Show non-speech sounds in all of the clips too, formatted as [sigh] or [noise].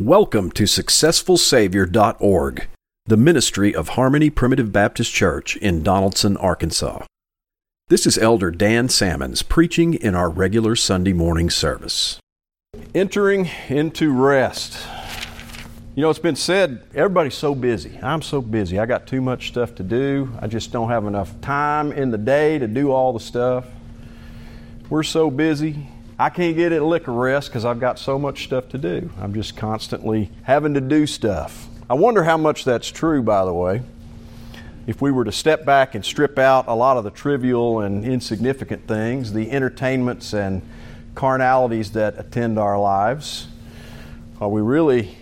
Welcome to SuccessfulSavior.org, the ministry of Harmony Primitive Baptist Church in Donaldson, Arkansas. This is Elder Dan Salmons preaching in our regular Sunday morning service. Entering into rest. You know, it's been said, everybody's so busy. I'm so busy. I got too much stuff to do. I just don't have enough time in the day to do all the stuff. We're so busy. I can't get a lick of rest because I've got so much stuff to do. I'm just constantly having to do stuff. I wonder how much that's true, by the way. If we were to step back and strip out a lot of the trivial and insignificant things, the entertainments and carnalities that attend our lives, are we really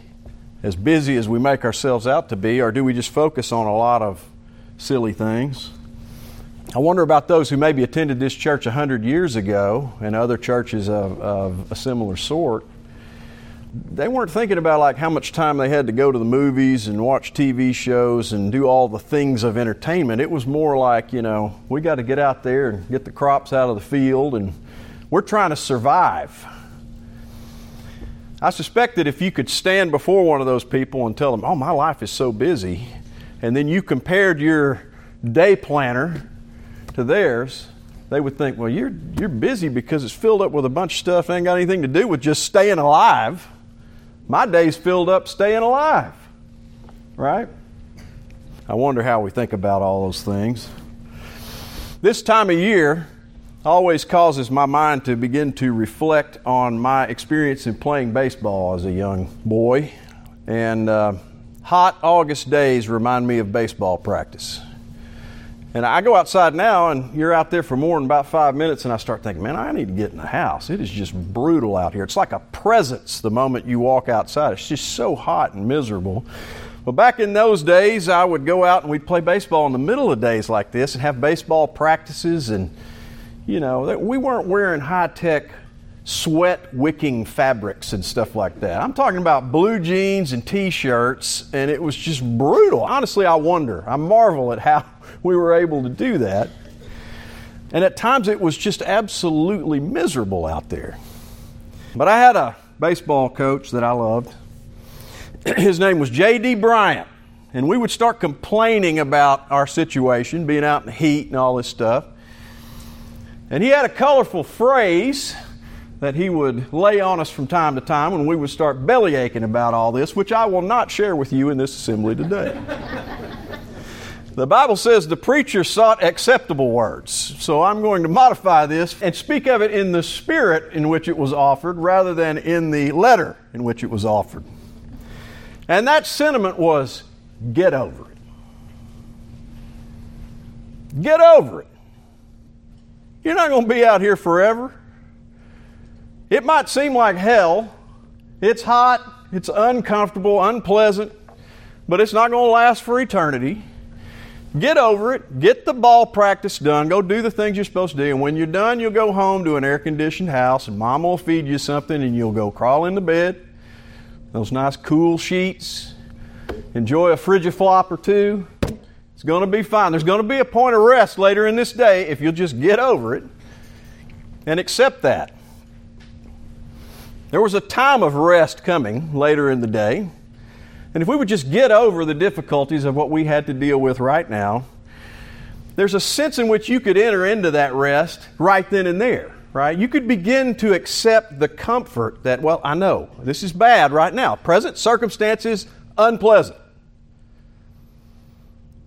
as busy as we make ourselves out to be, or do we just focus on a lot of silly things? I wonder about those who maybe attended this church 100 years ago and other churches of, of, a similar sort. They weren't thinking about like how much time they had to go to the movies and watch TV shows and do all the things of entertainment. It was more like, you know, we got to get out there and get the crops out of the field and we're trying to survive. I suspect that if you could stand before one of those people and tell them, oh, my life is so busy, and then you compared your day planner to theirs, they would think, well, you're, you're busy because it's filled up with a bunch of stuff that ain't got anything to do with just staying alive. My day's filled up staying alive, right? I wonder how we think about all those things. This time of year always causes my mind to begin to reflect on my experience in playing baseball as a young boy. And uh, hot August days remind me of baseball practice. And I go outside now, and you're out there for more than about five minutes, and I start thinking, man, I need to get in the house. It is just brutal out here. It's like a presence the moment you walk outside. It's just so hot and miserable. Well, back in those days, I would go out and we'd play baseball in the middle of days like this and have baseball practices. And, you know, we weren't wearing high tech sweat wicking fabrics and stuff like that. I'm talking about blue jeans and t shirts, and it was just brutal. Honestly, I wonder. I marvel at how we were able to do that. And at times it was just absolutely miserable out there. But I had a baseball coach that I loved. [clears throat] His name was J.D. Bryant. And we would start complaining about our situation, being out in the heat and all this stuff. And he had a colorful phrase that he would lay on us from time to time when we would start belly aching about all this, which I will not share with you in this assembly today. [laughs] The Bible says the preacher sought acceptable words. So I'm going to modify this and speak of it in the spirit in which it was offered rather than in the letter in which it was offered. And that sentiment was get over it. Get over it. You're not going to be out here forever. It might seem like hell. It's hot, it's uncomfortable, unpleasant, but it's not going to last for eternity. Get over it. Get the ball practice done. Go do the things you're supposed to do. And when you're done, you'll go home to an air conditioned house, and mom will feed you something, and you'll go crawl into bed. Those nice cool sheets. Enjoy a frigiflop or two. It's going to be fine. There's going to be a point of rest later in this day if you'll just get over it and accept that. There was a time of rest coming later in the day. And if we would just get over the difficulties of what we had to deal with right now, there's a sense in which you could enter into that rest right then and there, right? You could begin to accept the comfort that, well, I know this is bad right now. Present circumstances, unpleasant.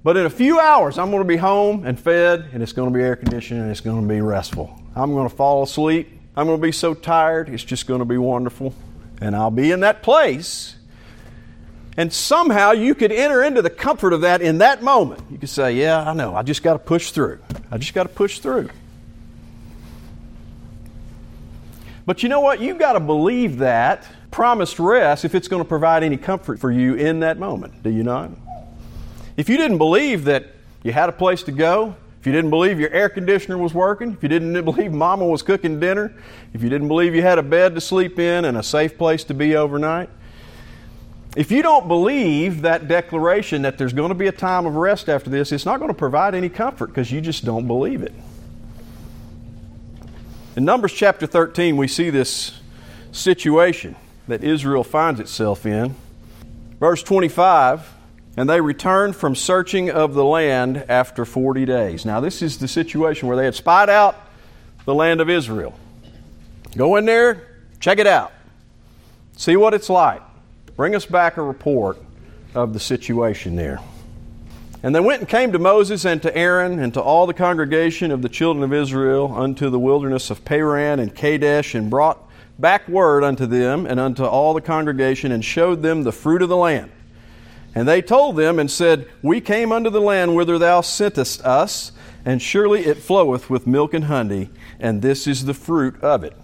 But in a few hours, I'm going to be home and fed, and it's going to be air conditioned, and it's going to be restful. I'm going to fall asleep. I'm going to be so tired, it's just going to be wonderful. And I'll be in that place and somehow you could enter into the comfort of that in that moment. You could say, Yeah, I know, I just got to push through. I just got to push through. But you know what? You've got to believe that promised rest if it's going to provide any comfort for you in that moment, do you not? If you didn't believe that you had a place to go, if you didn't believe your air conditioner was working, if you didn't [laughs] believe mama was cooking dinner, if you didn't believe you had a bed to sleep in and a safe place to be overnight, if you don't believe that declaration that there's going to be a time of rest after this, it's not going to provide any comfort because you just don't believe it. In Numbers chapter 13, we see this situation. that Israel finds itself in. Verse 25 And they returned from searching of the land after 40 days. Now, this is the situation where they had spied out the land of Israel. Go in there, check it out, see what it's like. Bring us back a report of the situation there. And they went and came to Moses and to Aaron and to all the congregation of the children of Israel unto the wilderness of Paran and Kadesh and brought back word unto them and unto all the congregation and showed them the fruit of the land. And they told them and said, We came unto the land whither thou sentest us, and surely it floweth with milk and honey, and this is the fruit of it.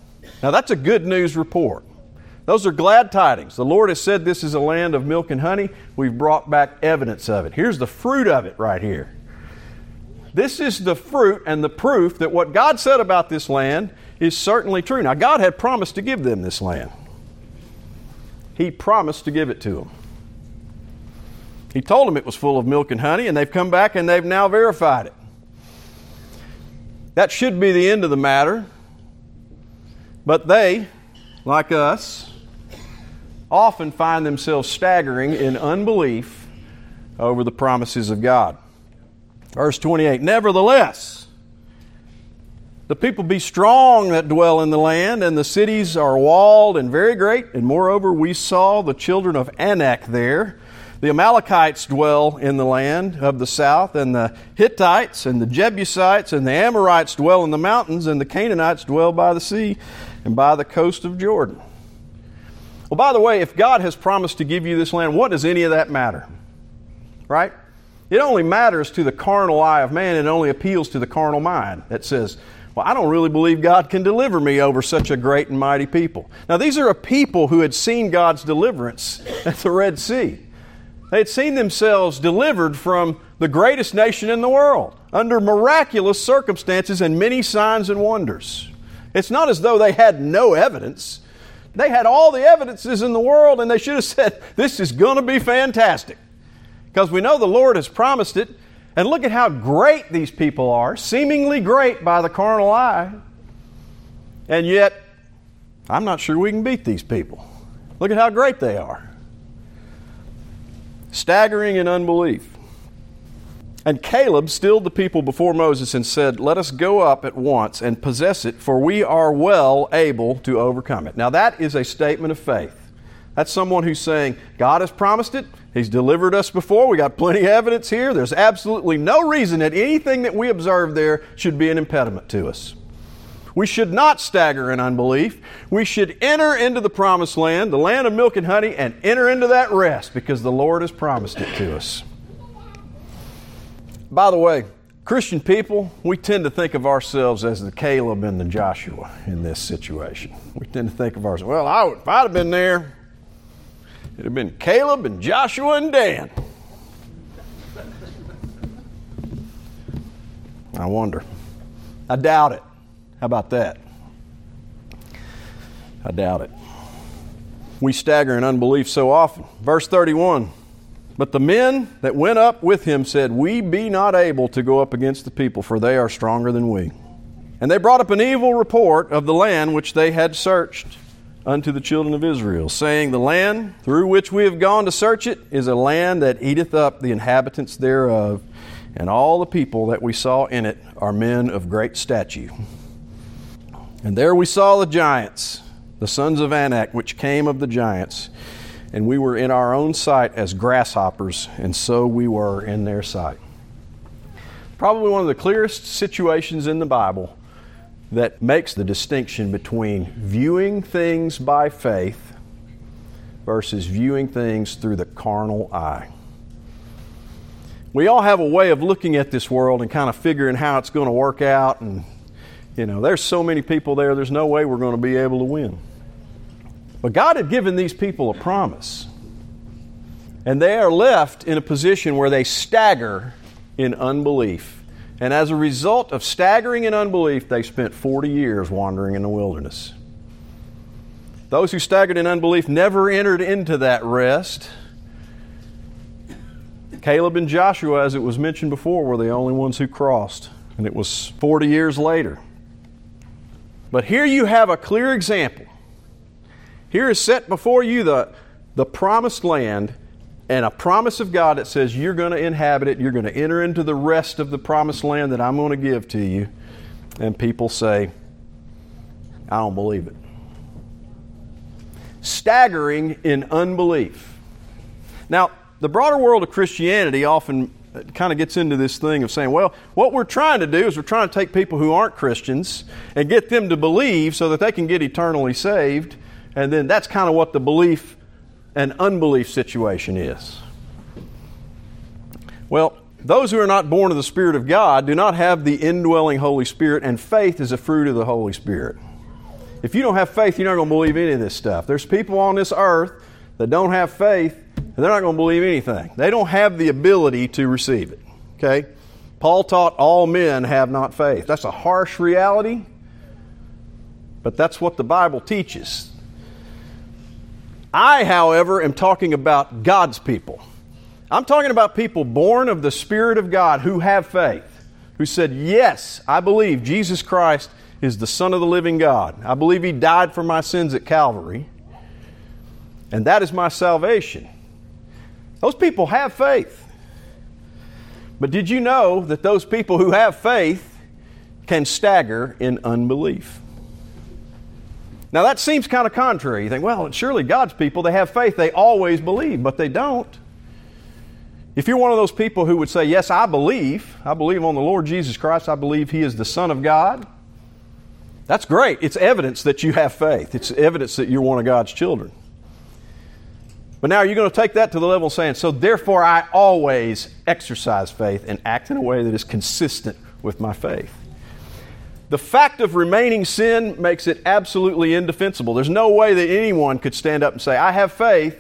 Now that's a good news report. Those are glad tidings. The Lord has said this is a land of milk and honey. We've brought back evidence of it. Here's the fruit of it right here. This is the fruit and the proof that what God said about this land is certainly true. Now, God had promised to give them this land, He promised to give it to them. He told them it was full of milk and honey, and they've come back and they've now verified it. That should be the end of the matter. But they, like us, often find themselves staggering in unbelief over the promises of God. Verse 28 Nevertheless, the people be strong that dwell in the land, and the cities are walled and very great. And moreover, we saw the children of Anak there. The Amalekites dwell in the land of the south, and the Hittites and the Jebusites and the Amorites dwell in the mountains, and the Canaanites dwell by the sea and by the coast of Jordan. Well, by the way, if God has promised to give you this land, what does any of that matter? Right? It only matters to the carnal eye of man, it only appeals to the carnal mind that says, well, I don't really believe God can deliver me over such a great and mighty people. Now, these are a people who had seen God's deliverance [laughs] at the Red Sea. They had seen themselves delivered from the greatest nation in the world under miraculous circumstances and many signs and wonders. It's not as though they had no evidence. They had all the evidences in the world, and they should have said, This is going to be fantastic. Because we know the Lord has promised it, and look at how great these people are, seemingly great by the carnal eye. And yet, I'm not sure we can beat these people. Look at how great they are. Staggering in unbelief. And Caleb stilled the people before Moses and said, Let us go up at once and possess it, for we are well able to overcome it. Now, that is a statement of faith. That's someone who's saying, God has promised it. He's delivered us before. We got plenty of evidence here. There's absolutely no reason that anything that we observe there should be an impediment to us. We should not stagger in unbelief. We should enter into the promised land, the land of milk and honey, and enter into that rest because the Lord has promised it to us. By the way, Christian people, we tend to think of ourselves as the Caleb and the Joshua in this situation. We tend to think of ourselves, well, I would, if I'd have been there, It'd have been Caleb and Joshua and Dan. I wonder. I doubt it. How about that? I doubt it. We stagger in unbelief so often. Verse 31 But the men that went up with him said, We be not able to go up against the people, for they are stronger than we. And they brought up an evil report of the land which they had searched unto the children of Israel, saying, The land through which we have gone to search it is a land that eateth up the inhabitants thereof, and all the people that we saw in it are men of great stature. And there we saw the giants, the sons of Anak, which came of the giants, and we were in our own sight as grasshoppers, and so we were in their sight. Probably one of the clearest situations in the Bible that makes the distinction between viewing things by faith versus viewing things through the carnal eye. We all have a way of looking at this world and kind of figuring how it's going to work out. And, you know, there's so many people there, there's no way we're going to be able to win. But God had given these people a promise. And they are left in a position where they stagger in unbelief and as a result of staggering in unbelief, they spent 40 years wandering in the wilderness. Those who staggered in unbelief never entered into that rest. Caleb and Joshua, as it was mentioned before, were the only ones who crossed, and it was 40 years later. But here you have a clear example Here is set before you the, the promised land and a promise of God that says you're going to inhabit it, you're going to enter into the rest of the promised land that I'm going to give to you. And people say, I don't believe it. Staggering in unbelief. Now, the broader world of Christianity often uh, kind of gets into this thing of saying, well, what we're trying to do is we're trying to take people who aren't Christians and get them to believe so that they can get eternally saved. And then that's kind of what the belief and unbelief situation is. Well, those who are not born of the Spirit of God do not have the indwelling Holy Spirit, and faith is a fruit of the Holy Spirit. If you don't have faith, you're not going to believe any of this stuff. There's people on this earth that don't have faith, and they're not going to believe anything. They don't have the ability to receive it. Okay? Paul taught all men have not faith. That's a harsh reality, but that's what the Bible teaches. I, however, am talking about God's people. I'm talking about people born of the Spirit of God who have faith, who said, Yes, I believe Jesus Christ is the Son of the living God. I believe He died for my sins at Calvary, and that is my salvation. Those people have faith. But did you know that those people who have faith can stagger in unbelief? Now that seems kind of contrary. You think, well, surely God's people, they have faith, they always believe, but they don't. If you're one of those people who would say, Yes, I believe, I believe on the Lord Jesus Christ, I believe He is the Son of God, that's great. It's evidence that you have faith, it's evidence that you're one of God's children. But now are you're going to take that to the level of saying, So therefore, I always exercise faith and act in a way that is consistent with my faith. The fact of remaining sin makes it absolutely indefensible. There's no way that anyone could stand up and say, I have faith,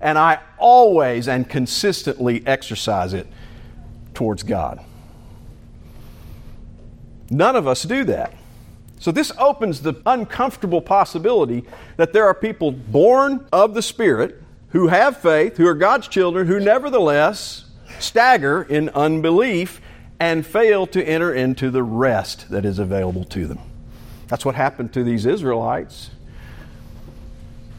and I always and consistently exercise it towards God. None of us do that. So, this opens the uncomfortable possibility that there are people born of the Spirit who have faith, who are God's children, who nevertheless stagger in unbelief and fail to enter into the rest that is available to them. That's what happened to these Israelites.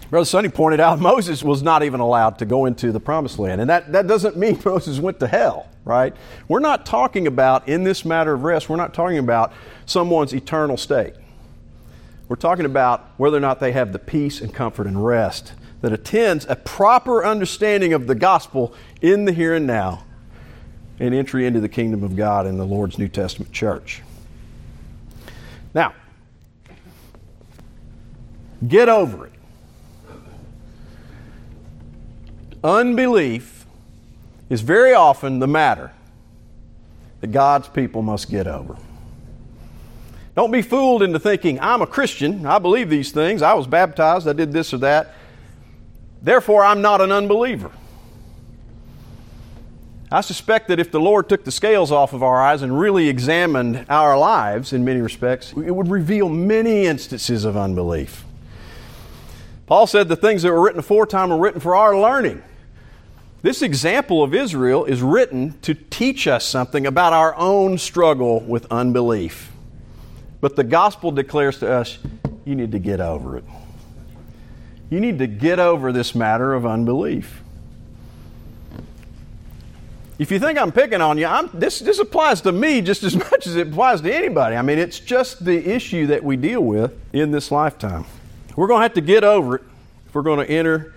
Brother Sonny pointed out [laughs] Moses was not even allowed to go into the promised land. And that, that doesn't mean [laughs] Moses went to hell, right? We're not talking about, in this matter of rest, we're not talking about someone's eternal state. We're talking about whether or not they have the peace and comfort and rest that attends a proper understanding of the gospel in the here and now and entry into the kingdom of God in the Lord's New Testament church. Now, get over it. Unbelief is very often the matter that God's people must get over. Don't be fooled into thinking, I'm a Christian, I believe these things, I was baptized, I did this or that, therefore I'm not an unbeliever. I suspect that if the Lord took the scales off of our eyes and really examined our lives in many respects, it would reveal many instances of unbelief. Paul said the things that were written aforetime were written for our learning. This example of Israel is written to teach us something about our own struggle with unbelief. But the gospel declares to us you need to get over it. You need to get over this matter of unbelief. If you think I'm picking on you, I'm, this, this applies to me just as [laughs] much as it applies to anybody. I mean, it's just the issue that we deal with in this lifetime. We're going to have to get over it if we're going to enter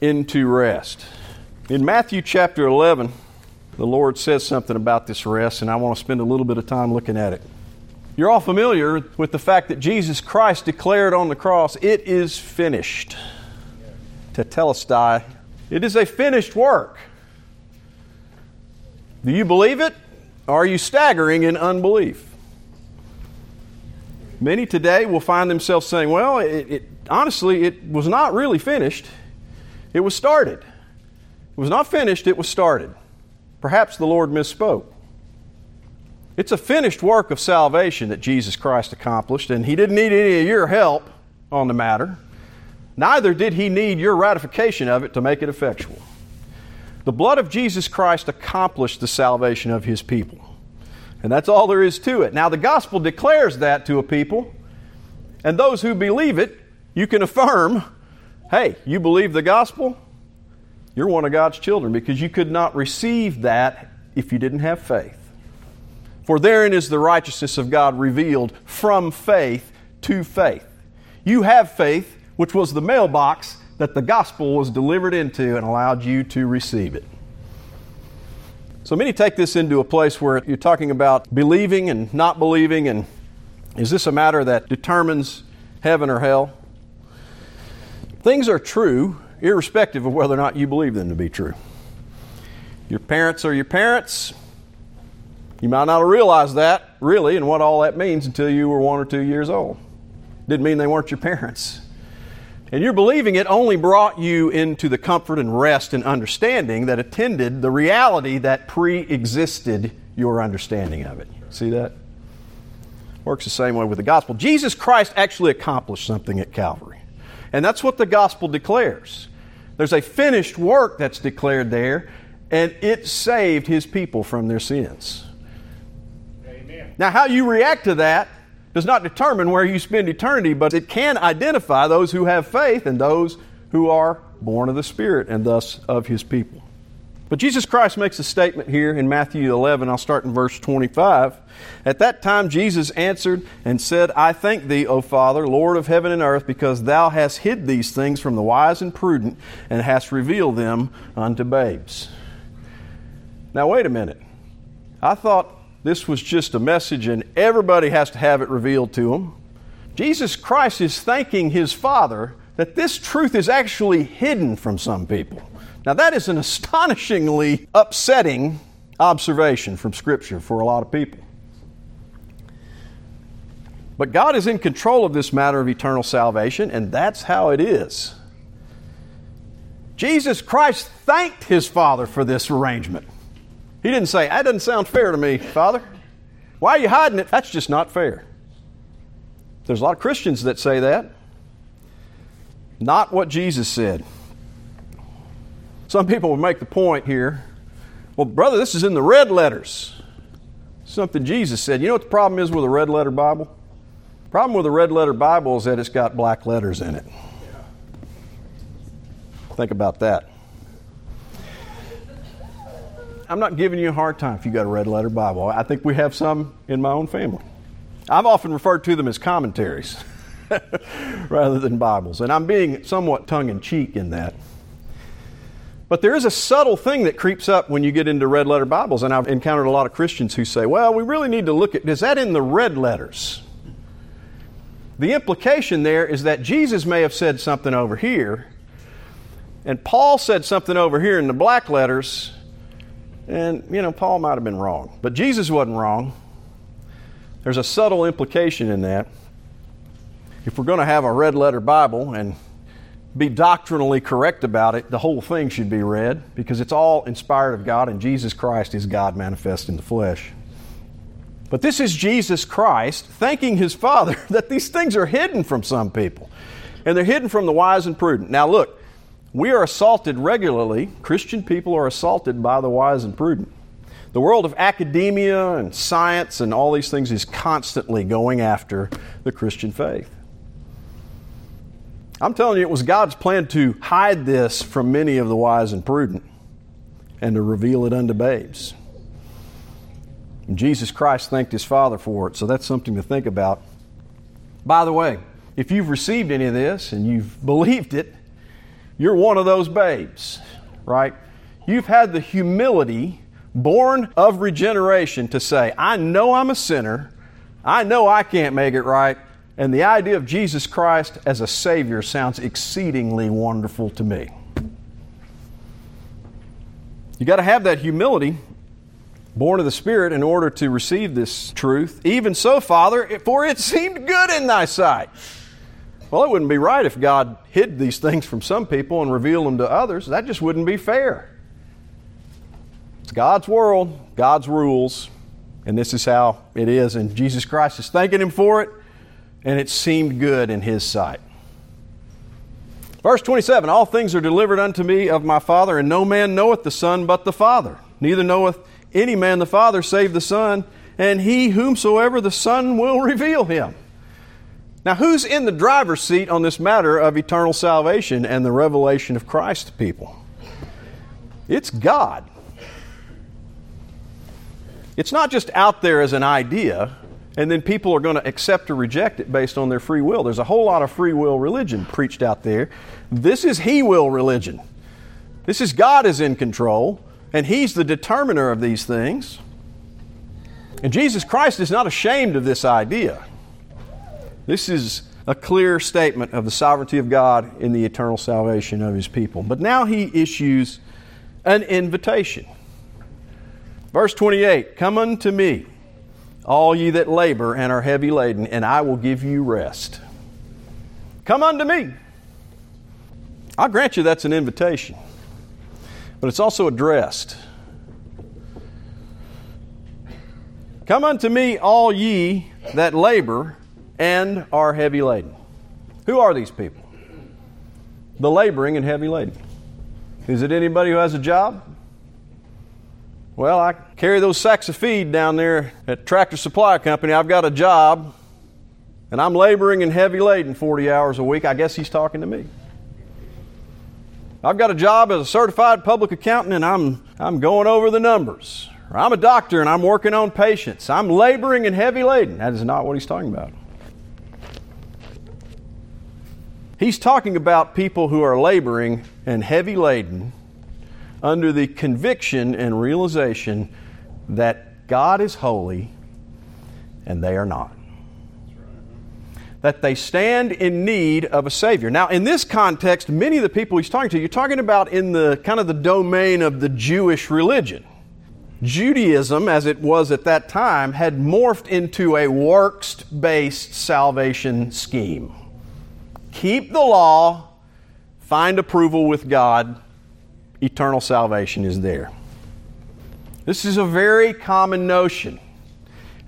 into rest. In Matthew chapter 11, the Lord says something about this rest, and I want to spend a little bit of time looking at it. You're all familiar with the fact that Jesus Christ declared on the cross, It is finished. To Tetelestai. It is a finished work. Do you believe it? Or are you staggering in unbelief? Many today will find themselves saying, well, it, it, honestly, it was not really finished. It was started. It was not finished, it was started. Perhaps the Lord misspoke. It's a finished work of salvation that Jesus Christ accomplished, and He didn't need any of your help on the matter. Neither did He need your ratification of it to make it effectual. The blood of Jesus Christ accomplished the salvation of his people. And that's all there is to it. Now, the gospel declares that to a people, and those who believe it, you can affirm, hey, you believe the gospel? You're one of God's children because you could not receive that if you didn't have faith. For therein is the righteousness of God revealed from faith to faith. You have faith, which was the mailbox that the gospel was delivered into and allowed you to receive it. So many take this into a place where you're talking about believing and not believing, and is this a matter that determines heaven or hell? Things are true irrespective of whether or not you believe them to be true. Your parents are your parents. You might not have realized that, really, and what all that means until you were one or two years old. Didn't mean they weren't your parents. And your believing it only brought you into the comfort and rest and understanding that attended the reality that pre existed your understanding of it. See that? Works the same way with the gospel. Jesus Christ actually accomplished something at Calvary. And that's what the gospel declares. There's a finished work that's declared there, and it saved his people from their sins. Amen. Now, how you react to that does not determine where you spend eternity, but it can identify those who have faith and those who are born of the Spirit and thus of His people. But Jesus Christ makes a statement here in Matthew 11. I'll start in verse 25. At that time, Jesus answered and said, I thank thee, O Father, Lord of heaven and earth, because thou hast hid these things from the wise and prudent and hast revealed them unto babes. Now, wait a minute. I thought this was just a message and everybody has to have it revealed to them. Jesus Christ is thanking his Father that this truth is actually hidden from some people. Now, that is an astonishingly upsetting observation from Scripture for a lot of people. But God is in control of this matter of eternal salvation, and that's how it is. Jesus Christ thanked his Father for this arrangement. He didn't say, That doesn't sound fair to me, Father. Why are you hiding it? That's just not fair. There's a lot of Christians that say that. Not what Jesus said. Some people will make the point here well, brother, this is in the red letters. Something Jesus said. You know what the problem is with a red letter Bible? The problem with a red letter Bible is that it's got black letters in it. Think about that. I'm not giving you a hard time if you got a red letter Bible. I think we have some in my own family. I've often referred to them as commentaries [laughs] rather than Bibles, and I'm being somewhat tongue in cheek in that. But there is a subtle thing that creeps up when you get into red letter Bibles, and I've encountered a lot of Christians who say, well, we really need to look at is that in the red letters? The implication there is that Jesus may have said something over here, and Paul said something over here in the black letters, and, you know, Paul might have been wrong, but Jesus wasn't wrong. There's a subtle implication in that. If we're going to have a red letter Bible and be doctrinally correct about it, the whole thing should be read because it's all inspired of God and Jesus Christ is God manifest in the flesh. But this is Jesus Christ thanking his Father [laughs] that these things are hidden from some people. And they're hidden from the wise and prudent. Now, look, we are assaulted regularly. Christian people are assaulted by the wise and prudent. The world of academia and science and all these things is constantly going after the Christian faith. I'm telling you, it was God's plan to hide this from many of the wise and prudent and to reveal it unto babes. And Jesus Christ thanked his Father for it, so that's something to think about. By the way, if you've received any of this and you've believed it, you're one of those babes, right? You've had the humility born of regeneration to say, I know I'm a sinner. I know I can't make it right. And the idea of Jesus Christ as a Savior sounds exceedingly wonderful to me. You got to have that humility, born of the Spirit, in order to receive this truth. Even so, Father, for it seemed good in thy sight. Well, it wouldn't be right if God hid these things from some people and revealed them to others. That just wouldn't be fair. It's God's world, God's rules, and this is how it is. And Jesus Christ is thanking Him for it, and it seemed good in His sight. Verse 27 All things are delivered unto me of my Father, and no man knoweth the Son but the Father. Neither knoweth any man the Father save the Son, and he whomsoever the Son will reveal him. Now, who's in the driver's seat on this matter of eternal salvation and the revelation of Christ to people? It's God. It's not just out there as an idea, and then people are going to accept or reject it based on their free will. There's a whole lot of free will religion preached out there. This is He will religion. This is God is in control, and He's the determiner of these things. And Jesus Christ is not ashamed of this idea. This is a clear statement of the sovereignty of God in the eternal salvation of His people. But now He issues an invitation. Verse 28 Come unto me, all ye that labor and are heavy laden, and I will give you rest. Come unto me. I'll grant you that's an invitation, but it's also addressed. Come unto me, all ye that labor and are heavy laden. Who are these people? The laboring and heavy laden. Is it anybody who has a job? Well, I carry those sacks of feed down there at Tractor Supply Company. I've got a job, and I'm laboring and heavy laden 40 hours a week. I guess he's talking to me. I've got a job as a certified public accountant, and I'm, I'm going over the numbers. Or I'm a doctor, and I'm working on patients. I'm laboring and heavy laden. That is not what he's talking about. He's talking about people who are laboring and heavy laden under the conviction and realization that God is holy and they are not. That they stand in need of a Savior. Now, in this context, many of the people he's talking to, you're talking about in the kind of the domain of the Jewish religion. Judaism, as it was at that time, had morphed into a works based salvation scheme. Keep the law, find approval with God, eternal salvation is there. This is a very common notion.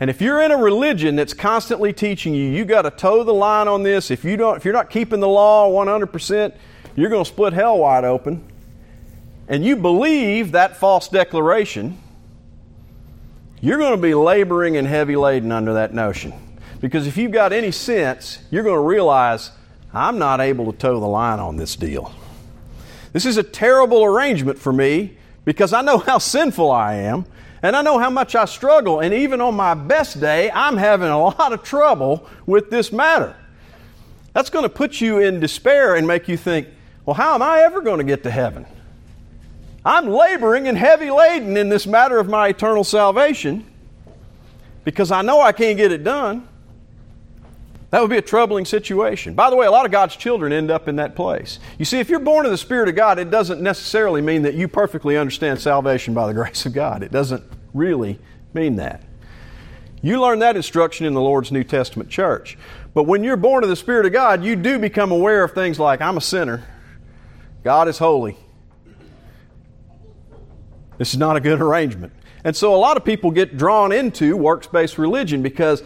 And if you're in a religion that's constantly teaching you, you got to toe the line on this. If you don't, if you're not keeping the law 100%, you're going to split hell wide open. And you believe that false declaration, you're going to be laboring and heavy laden under that notion. Because if you've got any sense, you're going to realize I'm not able to toe the line on this deal. This is a terrible arrangement for me because I know how sinful I am and I know how much I struggle. And even on my best day, I'm having a lot of trouble with this matter. That's going to put you in despair and make you think, well, how am I ever going to get to heaven? I'm laboring and heavy laden in this matter of my eternal salvation because I know I can't get it done. That would be a troubling situation. By the way, a lot of God's children end up in that place. You see, if you're born of the Spirit of God, it doesn't necessarily mean that you perfectly understand salvation by the [laughs] grace of God. It doesn't really mean that. You learn that instruction in the Lord's New Testament church. But when you're born of the Spirit of God, you do become aware of things like, I'm a sinner, God is holy. This is not a good [laughs] arrangement. And so a lot of people get drawn into works based religion because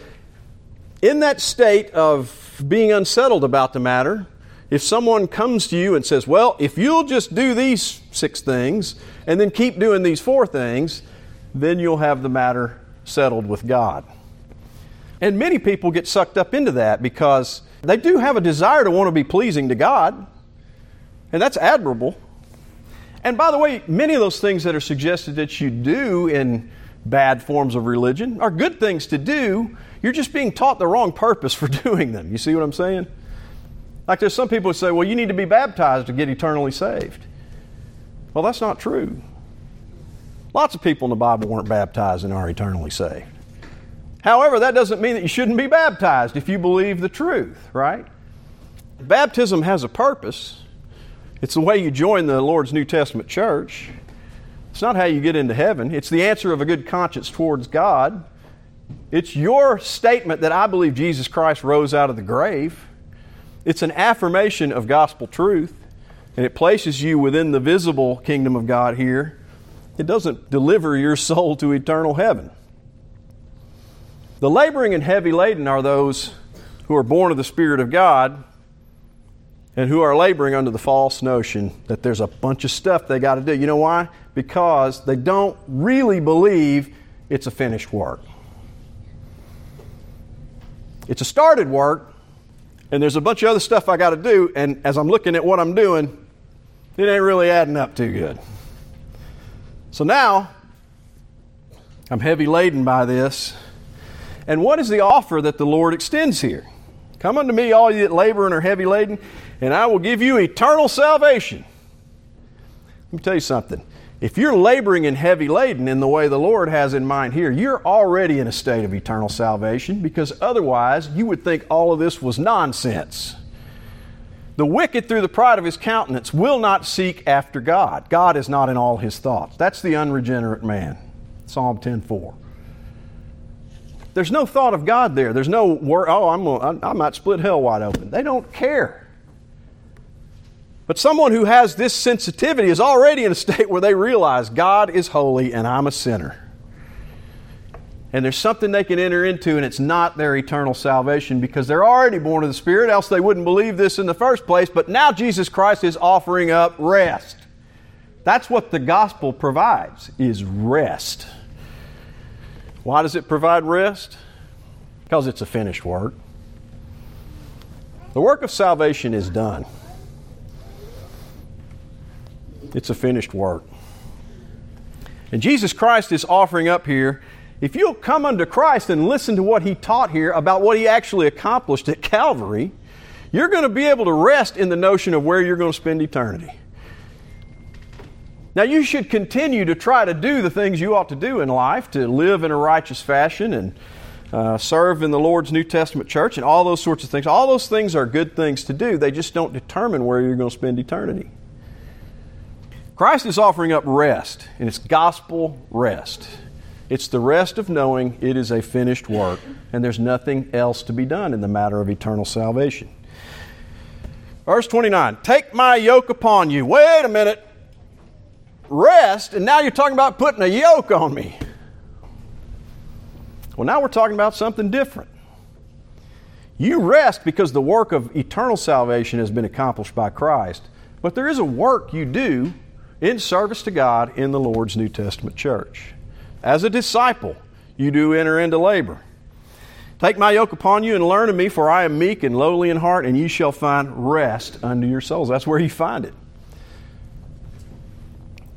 in that state of being unsettled about the matter, if someone comes to you and says, Well, if you'll just do these six things and then keep doing these four things, then you'll have the matter settled with God. And many people get sucked up into that because they do have a desire to want to be pleasing to God, and that's admirable. And by the way, many of those things that are suggested that you do in bad forms of religion are good things to do, you're just being taught the wrong purpose for [laughs] doing them. You see what I'm saying? Like there's some people who say, well, you need to be baptized to get eternally saved. Well, that's not true. Lots of people in the Bible weren't baptized and are eternally saved. However, that doesn't mean that you shouldn't be baptized if you believe the truth, right? Baptism has a purpose. It's the way you join the Lord's New Testament church. It's not how you get into heaven. It's the answer of a good conscience towards God. It's your statement that I believe Jesus Christ rose out of the grave. It's an affirmation of gospel truth, and it places you within the visible kingdom of God here. It doesn't deliver your [laughs] soul to eternal heaven. The laboring and heavy laden are those who are born of the Spirit of God and who are laboring under the false notion that there's a bunch of stuff they got to do. You know why? Because they don't really believe it's a finished work. It's a started work, and there's a bunch of other stuff I got to do, and as I'm looking at what I'm doing, it ain't really adding up too good. So now, I'm heavy laden by this. And what is the offer that the Lord extends here? Come unto me, all you that labor and are heavy laden, and I will give you eternal salvation. Let me tell you something. If you're laboring and heavy laden in the way the Lord has in mind here, you're already in a state of eternal salvation because otherwise you would think all of this was nonsense. The wicked, through the pride of his countenance, will not seek after God. God is not in all his thoughts. That's the unregenerate man. Psalm 10:4. There's no thought of God there. There's no word, oh, I'm I might split hell wide open. They don't care. But someone who has this sensitivity is already in a state where they realize God is holy and I'm a sinner. And there's something they can enter into, and it's not their eternal salvation because they're already born of the Spirit, else they wouldn't believe this in the first place. But now Jesus Christ is offering up rest. That's what the gospel provides, is rest. Why does it provide rest? Because it's a finished work. The work of salvation is done. It's a finished work. And Jesus Christ is offering up here if you'll come unto Christ and listen to what He taught here about what He actually accomplished at Calvary, you're going to be able to rest in the notion of where you're going to spend eternity. Now, you should continue to try to do the things you ought to do in life, to live in a righteous fashion and uh, serve in the Lord's New Testament church and all those sorts of things. All those things are good things to do, they just don't determine where you're going to spend eternity. Christ is offering up rest, and it's gospel rest. It's the rest of knowing it is a finished work, and there's nothing else to be done in the matter of eternal salvation. Verse 29 Take my yoke upon you. Wait a minute. Rest, and now you're talking about putting a yoke on me. Well, now we're talking about something different. You rest because the work of eternal salvation has been accomplished by Christ, but there is a work you do in service to God in the Lord's New Testament church. As a disciple, you do enter into labor. Take my yoke upon you and learn of me, for I am meek and lowly in heart, and ye shall find rest unto your souls. That's where you find it.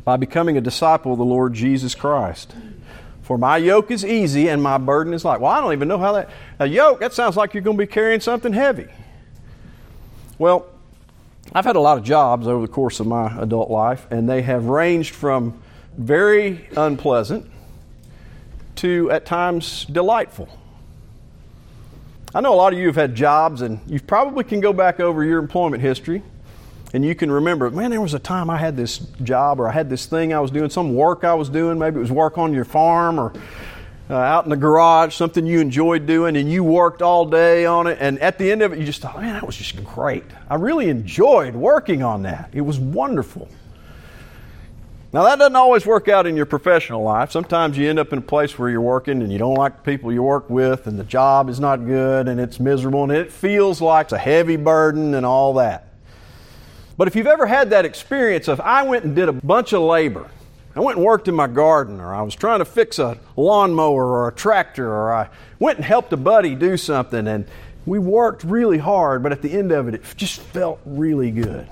By becoming a disciple of the Lord Jesus Christ. For my yoke is easy and my burden is light. Well, I don't even know how that. A yoke, that sounds like you're going to be carrying something heavy. Well, I've had a lot of jobs over the course of my adult life, and they have ranged from very unpleasant to at times delightful. I know a lot of you have had jobs, and you probably can go back over your employment history and you can remember, man, there was a time I had this job or I had this thing I was doing, some work I was doing. Maybe it was work on your farm or uh, out in the garage, something you enjoyed doing, and you worked all day on it. And at the end of it, you just thought, man, that was just great. I really enjoyed working on that. It was wonderful. Now, that doesn't always work out in your professional life. Sometimes you end up in a place where you're working and you don't like the people you work with, and the job is not good, and it's miserable, and it feels like it's a heavy burden and all that. But if you've ever had that experience of, I went and did a bunch of labor, I went and worked in my garden, or I was trying to fix a lawnmower or a tractor, or I went and helped a buddy do something, and we worked really hard, but at the end of it, it just felt really good.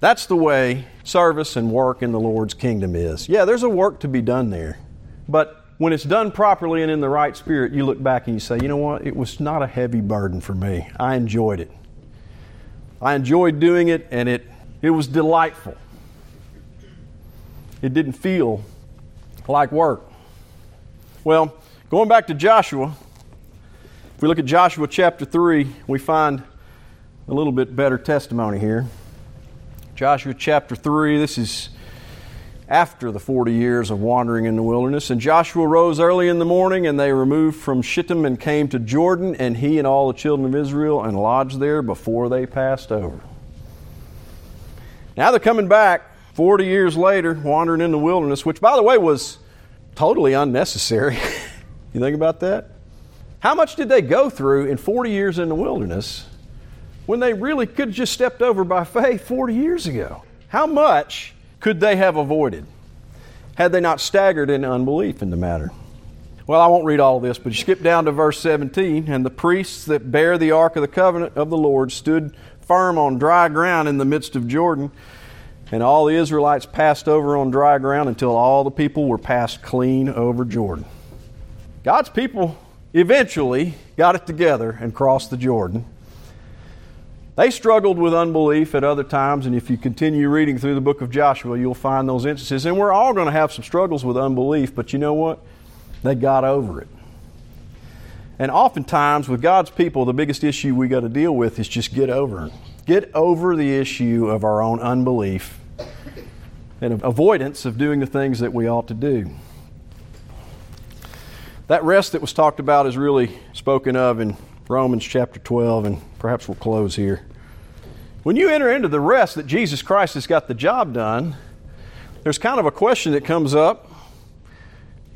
That's the way service and work in the Lord's kingdom is. Yeah, there's a work to be done there, but when it's done properly and in the right spirit, you look back and you say, you know what? It was not a heavy burden for me. I enjoyed it. I enjoyed doing it, and it, it was delightful. It didn't feel like work. Well, going back to Joshua, if we look at Joshua chapter 3, we find a little bit better testimony here. Joshua chapter 3, this is after the 40 years of wandering in the wilderness. And Joshua rose early in the morning, and they removed from Shittim and came to Jordan, and he and all the children of Israel, and lodged there before they passed over. Now they're coming back 40 years later, wandering in the wilderness, which, by the way, was totally unnecessary. [laughs] you think about that? How much did they go through in 40 years in the wilderness when they really could have just stepped over by faith 40 years ago? How much could they have avoided had they not staggered in unbelief in the matter? Well, I won't read all this, but you skip down to verse 17. And the priests that bear the ark of the covenant of the Lord stood firm on dry ground in the midst of Jordan. And all the Israelites passed over on dry ground until all the people were passed clean over Jordan. God's people eventually got it together and crossed the Jordan. They struggled with unbelief at other times, and if you continue reading through the book of Joshua, you'll find those instances. And we're all going to have some struggles with unbelief, but you know what? They got over it. And oftentimes, with God's people, the biggest issue we got to deal with is just get over it. Get over the issue of our own unbelief and avoidance of doing the things that we ought to do. That rest that was talked about is really spoken of in Romans chapter 12, and perhaps we'll close here. When you enter into the rest that Jesus Christ has got the job done, there's kind of a question that comes up.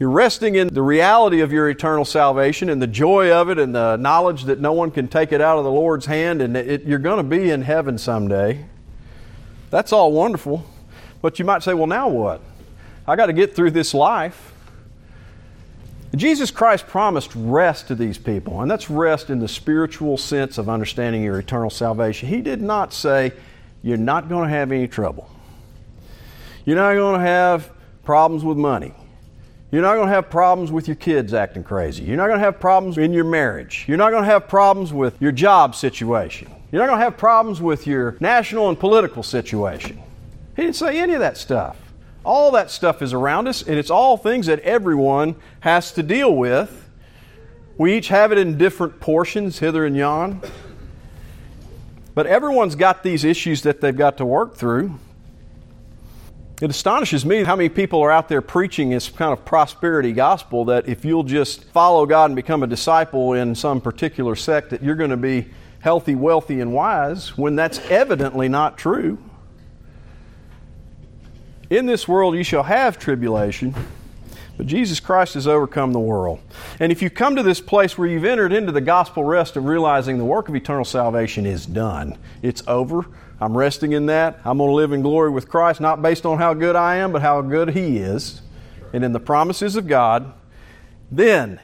You're resting in the reality of your eternal salvation and the joy of it and the knowledge that no one can take it out of the Lord's hand and it, you're going to be in heaven someday. That's all wonderful. But you might say, well, now what? I got to get through this life. Jesus Christ promised rest to these people, and that's rest in the spiritual sense of understanding your eternal salvation. He did not say, You're not going to have any trouble. You're not going to have problems with money. You're not going to have problems with your kids acting crazy. You're not going to have problems in your marriage. You're not going to have problems with your job situation. You're not going to have problems with your national and political situation. He didn't say any of that stuff. All that stuff is around us, and it's all things that everyone has to deal with. We each have it in different portions, hither and yon. But everyone's got these issues that they've got to work through. It astonishes me how many people are out there preaching this kind of prosperity gospel that if you'll just follow God and become a disciple in some particular sect, that you're going to be healthy, wealthy, and wise, when that's evidently not true. In this world you shall have tribulation, but Jesus Christ has overcome the world. And if you come to this place where you've entered into the gospel rest of realizing the work of eternal salvation is done, it's over. I'm resting in that. I'm going to live in glory with Christ, not based on how good I am, but how good He is, and in the promises of God. Then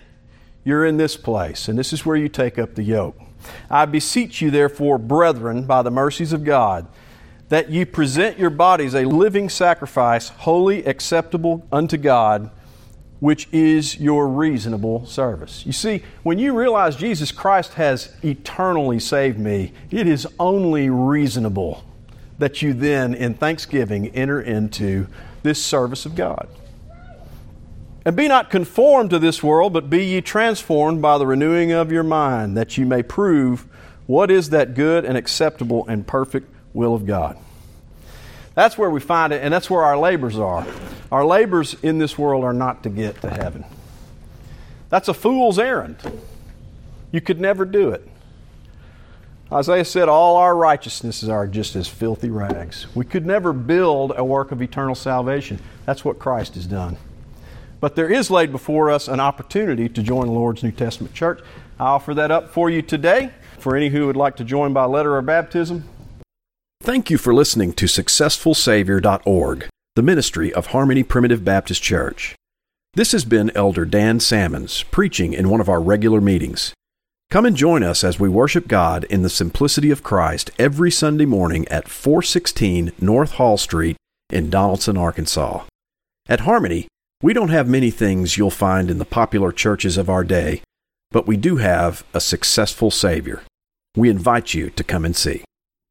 you're in this place, and this is where you take up the yoke. I beseech you, therefore, brethren, by the mercies of God, that ye present your bodies a living sacrifice, holy, acceptable unto God, which is your reasonable service. You see, when you realize Jesus Christ has eternally saved me, it is only reasonable that you then, in thanksgiving, enter into this service of God. And be not conformed to this world, but be ye transformed by the renewing of your mind, that you may prove what is that good and acceptable and perfect will of God. That's where we find it, and that's where our labors are. Our labors in this world are not to get to heaven. That's a fool's errand. You could never do it. Isaiah said, All our righteousnesses are just as filthy rags. We could never build a work of eternal salvation. That's what Christ has done. But there is laid before us an opportunity to join the Lord's New Testament church. I offer that up for you today. For any who would like to join by letter or baptism, Thank you for listening to SuccessfulSavior.org, the ministry of Harmony Primitive Baptist Church. This has been Elder Dan Salmons preaching in one of our regular meetings. Come and join us as we worship God in the simplicity of Christ every Sunday morning at 416 North Hall Street in Donaldson, Arkansas. At Harmony, we don't have many things you'll find in the popular churches of our day, but we do have a successful Savior. We invite you to come and see.